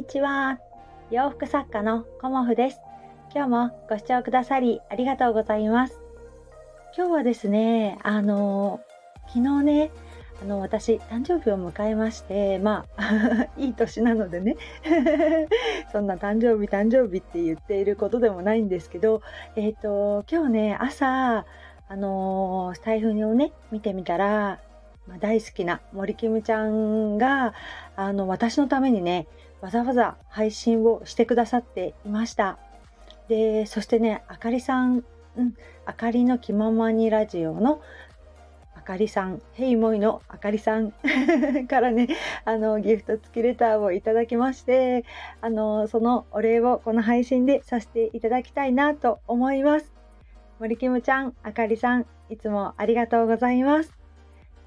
にちは。洋服作家のコモフです。今日もご視聴くださりありがとうございます。今日はですね、あの昨日ね、あの私誕生日を迎えまして、まあ いい年なのでね、そんな誕生日誕生日って言っていることでもないんですけど、えっ、ー、と今日ね朝あのスタイフをね見てみたらまあ、大好きな森キムちゃんがあの私のためにねわざわざ配信をしてくださっていましたでそしてねあかりさん、うん、あかりの気ままにラジオのあかりさん、ヘイモイのあかりさん からね、あの、ギフト付きレターをいただきまして、あの、そのお礼をこの配信でさせていただきたいなと思います。森キムちゃん、あかりさん、いつもありがとうございます。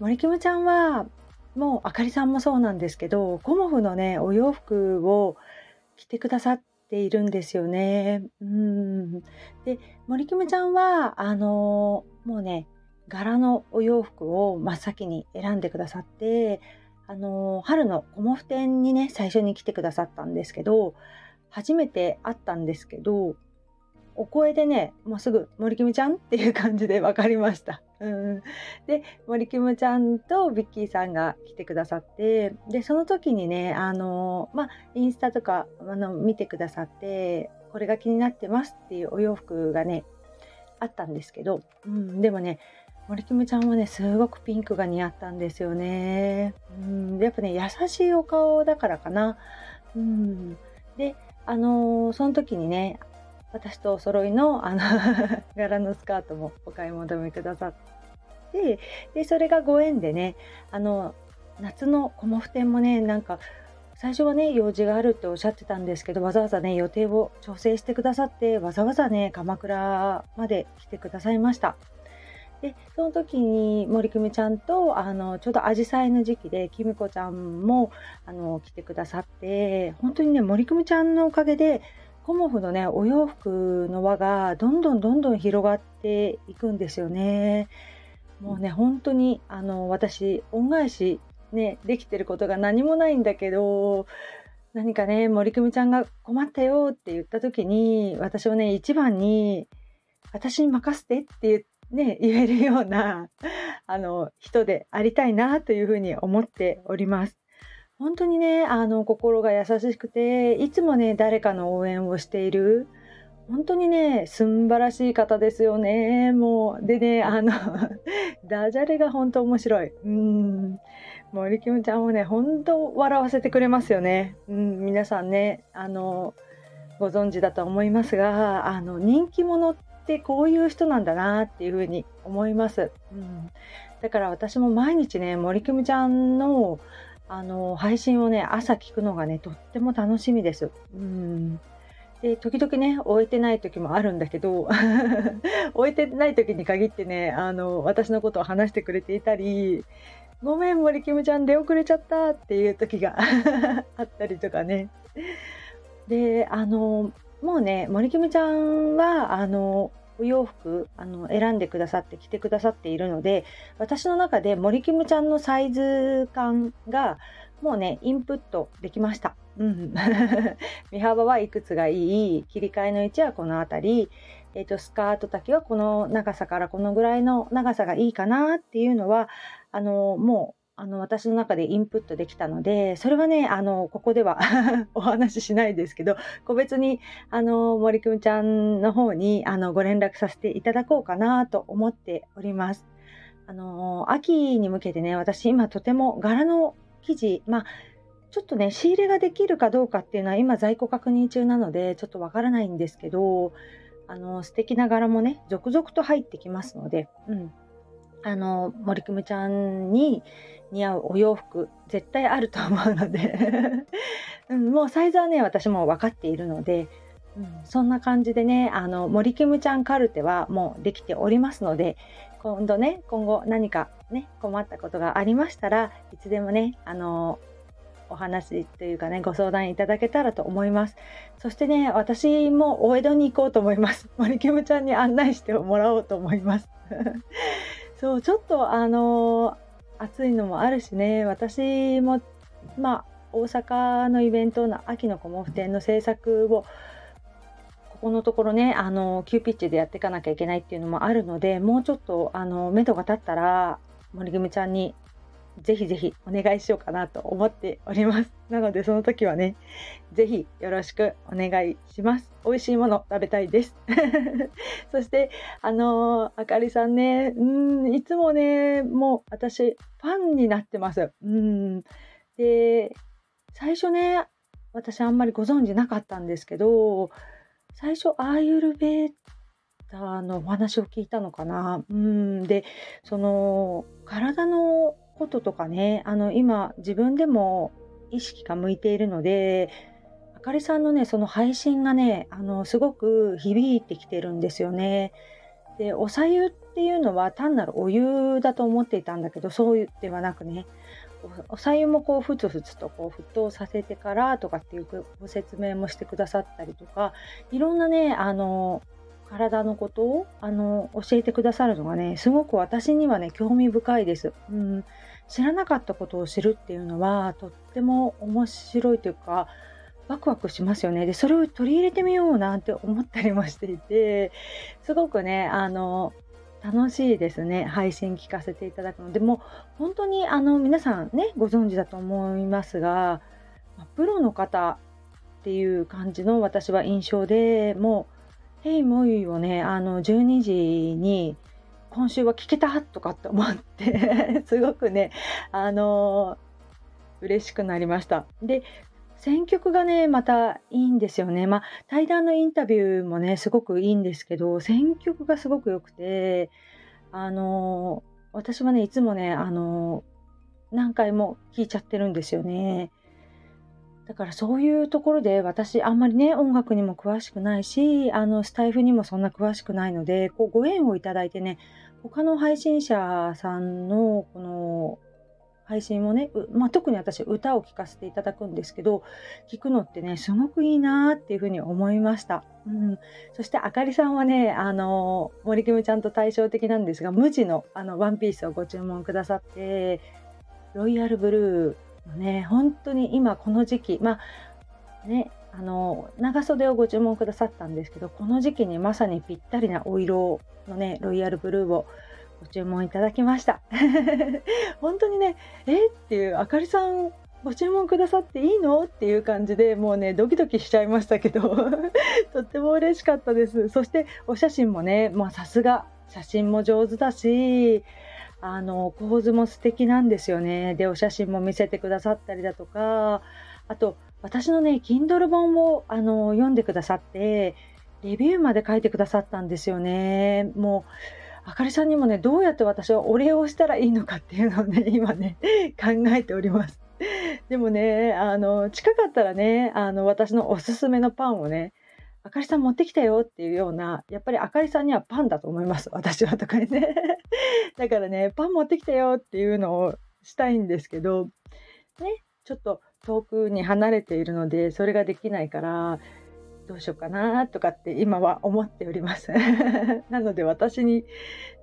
森キムちゃんはもうあかりさんもそうなんですけどコモフのねお洋服を着てくださっているんですよね。うんで森キムちゃんはあのもうね柄のお洋服を真っ先に選んでくださってあの春のコモフ展にね最初に来てくださったんですけど初めて会ったんですけどお声でねもうすぐ森キムちゃんっていう感じで分かりました。うん、で森キムちゃんとビッキーさんが来てくださってでその時にねあのまあインスタとかあの見てくださってこれが気になってますっていうお洋服がねあったんですけど、うん、でもね森キムちゃんはねすごくピンクが似合ったんですよね。うん、やっぱね優しいお顔だからかな。うん、であのー、その時にね私とお揃いのあの 柄のスカートもお買い求めくださってでそれがご縁でねあの夏のコモフ展もねなんか最初はね用事があるっておっしゃってたんですけどわざわざね予定を調整してくださってわざわざね鎌倉まで来てくださいました。でその時に森久美ちゃんとあのちょうどアジサイの時期できみこちゃんもあの来てくださって本当にね森久美ちゃんのおかげでコモフのねお洋服の輪がどんどんどんどん広がっていくんですよね。もうね本当にあの私恩返しねできてることが何もないんだけど何かね森久美ちゃんが困ったよって言った時に私はね一番に私に任せてって言ね、言えるようなあの人でありたいなというふうに思っております。本当にね、あの、心が優しくて、いつもね、誰かの応援をしている。本当にね、すんばらしい方ですよね。もう、でね、あの ダジャレが本当面白い。うん。森キムちゃんもね、本当笑わせてくれますよね。うん、皆さんね、あの、ご存知だと思いますが、あの、人気者ってこういう人なんだなっていうふうに思います。うん。だから私も毎日ね、森キムちゃんのあの配信をね朝聞くのがねとっても楽しみです。うんで時々ね終えてない時もあるんだけど 終えてない時に限ってねあの私のことを話してくれていたり「ごめん森キムちゃん出遅れちゃった」っていう時が あったりとかね。であのもうね森キムちゃんはあのお洋服あの選んでくださって着てくださっているので私の中で森キムちゃんのサイズ感がもうねインプットできました。うん、身幅はいくつがいい？切り替えの位置はこの辺り、えーと、スカート丈はこの長さからこのぐらいの長さがいいかなっていうのはあのもうあの私の中でインプットできたのでそれはねあのここでは お話ししないですけど個別にあの森くんちゃんの方にあのご連絡させていただこうかなと思っております。あの秋に向けてね私今とても柄の生地まあちょっとね仕入れができるかどうかっていうのは今在庫確認中なのでちょっとわからないんですけどあの素敵な柄もね続々と入ってきますので、うん、あの森久美ちゃんに似合うお洋服絶対あると思うので。うん、もうサイズはね私も分かっているので、うん、そんな感じでねあの森キムちゃんカルテはもうできておりますので今度ね今後何かね困ったことがありましたらいつでもねあのお話というかねご相談いただけたらと思います。そしてね私もお江戸に行こうと思います。森キムちゃんに案内してもらおうと思います。そうちょっとあの暑いのもあるしね。私もまあ大阪のイベントの秋のコモフ展の制作をここのところねあの急ピッチでやっていかなきゃいけないっていうのもあるのでもうちょっとあの目処が立ったら森組ちゃんにぜひぜひお願いしようかなと思っております。なのでその時はね、ぜひよろしくお願いします。美味しいもの食べたいです。そして、あのー、あかりさんね、うん、いつもね、もう私、ファンになってます。うん。で、最初ね、私あんまりご存知なかったんですけど、最初、アーユルベータのお話を聞いたのかな。うん。で、その、体のこととかね、あの、今、自分でも意識が向いているので、あかりさんのね、その配信がね、あの、すごく響いてきてるんですよね。で、おさゆっていうのは単なるお湯だと思っていたんだけど、そうではなくね、おさゆもこうふつふつとこう沸騰させてからとかっていうご説明もしてくださったりとかいろんなねあの体のことをあの教えてくださるのがねすごく私にはね興味深いです。うん、知らなかったことを知るっていうのはとっても面白いというかワクワクしますよね。で、それを取り入れてみようなんて思ったりもしていて、すごくね、あの、楽しいですね。配信聞かせていただくので、も本当にあの皆さんね、ご存知だと思いますが、プロの方っていう感じの私は印象でもう、ヘイモイをね、あの12時に今週は聞けた？とかって思って すごくね、あのー、嬉しくなりました。で、選曲がね、またいいんですよね。まあ、対談のインタビューもね、すごくいいんですけど、選曲がすごく良くて、あのー、私はね、いつもね、あのー、何回も聴いちゃってるんですよね。だからそういうところで私あんまりね音楽にも詳しくないしあのスタイフにもそんな詳しくないのでこうご縁をいただいてね他の配信者さんのこの配信もね、まあ、特に私歌を聴かせていただくんですけど聞くのってねすごくいいなっていうふうに思いました、うん、そしてあかりさんはねあの森キムちゃんと対照的なんですが無地のあのワンピースをご注文くださってロイヤルブルーね、本当に今この時期、まあね、あの長袖をご注文くださったんですけどこの時期にまさにぴったりなお色のねロイヤルブルーをご注文いただきました。本当にねえっていうあかりさんご注文くださっていいのっていう感じでもうねドキドキしちゃいましたけど とっても嬉しかったです。そしてお写真もねさすが写真も上手だしあの構図も素敵なんですよね。でお写真も見せてくださったりだとかあと私のね Kindle 本をあの読んでくださってレビューまで書いてくださったんですよね。もうあかりさんにもねどうやって私はお礼をしたらいいのかっていうのをね 今ね考えております。でもねあの近かったらねあの私のおすすめのパンをねあかりさん持ってきたよっていうような、やっぱりあかりさんにはパンだと思います。私はとかにね。だからね、パン持ってきたよっていうのをしたいんですけど、ね、ちょっと遠くに離れているので、それができないから、どうしようかなとかって今は思っております。なので私に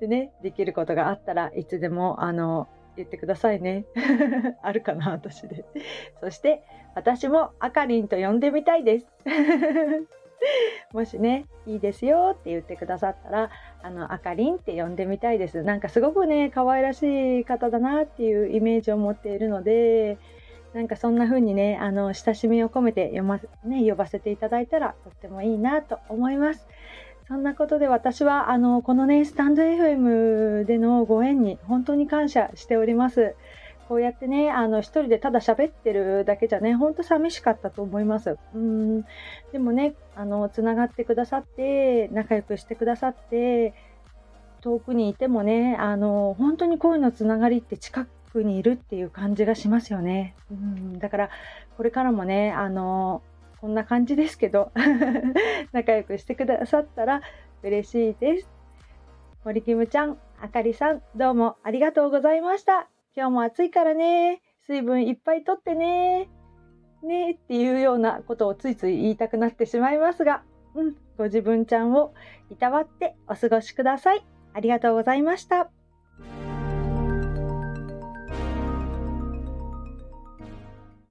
でね、できることがあったらいつでもあの言ってくださいね。あるかな私で。そして私もあかりんと呼んでみたいです。もしね、いいですよって言ってくださったら、あの、あかりんって呼んでみたいです。なんかすごくね、可愛らしい方だなっていうイメージを持っているので、なんかそんな風にね、あの、親しみを込めて読ま、ね、呼ばせていただいたらとってもいいなと思います。そんなことで私は、あの、このね、スタンド FM でのご縁に本当に感謝しております。こうやってね、あの、一人でただ喋ってるだけじゃね、ほんと寂しかったと思います。うん。でもね、あの、つながってくださって、仲良くしてくださって、遠くにいてもね、あの、本当に恋のつながりって近くにいるっていう感じがしますよね。うん。だから、これからもね、あの、こんな感じですけど、仲良くしてくださったら嬉しいです。森キムちゃん、あかりさん、どうもありがとうございました。今日も暑いからね、水分いっぱいとってね、ね。っていうようなことをついつい言いたくなってしまいますが、うん、ご自分ちゃんをいたわってお過ごしください。ありがとうございました。